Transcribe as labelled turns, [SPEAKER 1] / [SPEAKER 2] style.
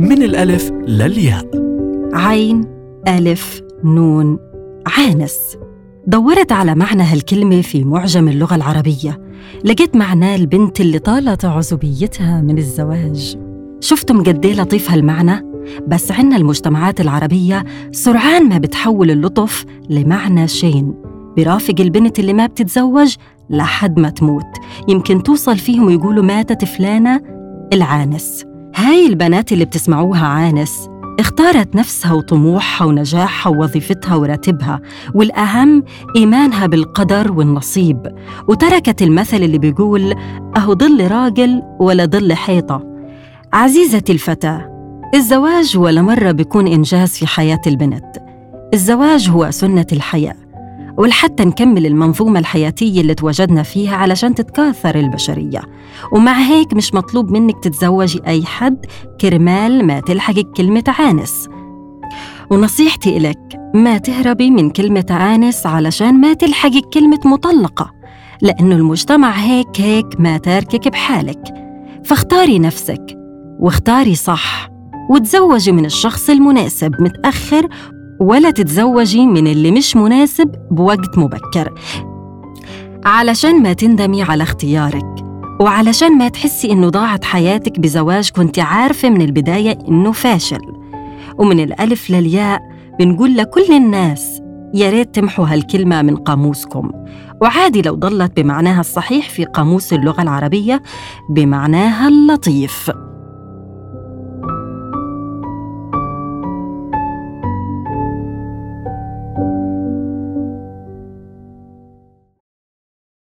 [SPEAKER 1] من الألف للياء.
[SPEAKER 2] عين ألف نون عانس. دورت على معنى هالكلمة في معجم اللغة العربية. لقيت معناه البنت اللي طالت عزوبيتها من الزواج. شفتم قد إيه لطيف هالمعنى؟ بس عنا المجتمعات العربية سرعان ما بتحول اللطف لمعنى شين. برافق البنت اللي ما بتتزوج لحد ما تموت. يمكن توصل فيهم ويقولوا ماتت فلانة العانس. هاي البنات اللي بتسمعوها عانس اختارت نفسها وطموحها ونجاحها ووظيفتها وراتبها والأهم إيمانها بالقدر والنصيب. وتركت المثل اللي بيقول أهو ضل راجل ولا ضل حيطة. عزيزتي الفتاة الزواج ولا مرة بيكون إنجاز في حياة البنت. الزواج هو سنة الحياة. ولحتى نكمل المنظومة الحياتية اللي تواجدنا فيها علشان تتكاثر البشرية. ومع هيك مش مطلوب منك تتزوجي أي حد كرمال ما تلحقك كلمة عانس. ونصيحتي إلك ما تهربي من كلمة عانس علشان ما تلحقك كلمة مطلقة لأنه المجتمع هيك هيك ما تاركك بحالك. فاختاري نفسك واختاري صح وتزوجي من الشخص المناسب متأخر ولا تتزوجي من اللي مش مناسب بوقت مبكر. علشان ما تندمي على اختيارك وعلشان ما تحسي إنه ضاعت حياتك بزواج كنت عارفة من البداية إنه فاشل. ومن الألف للياء بنقول لكل الناس يا ريت تمحوا هالكلمة من قاموسكم. وعادي لو ضلت بمعناها الصحيح في قاموس اللغة العربية بمعناها اللطيف.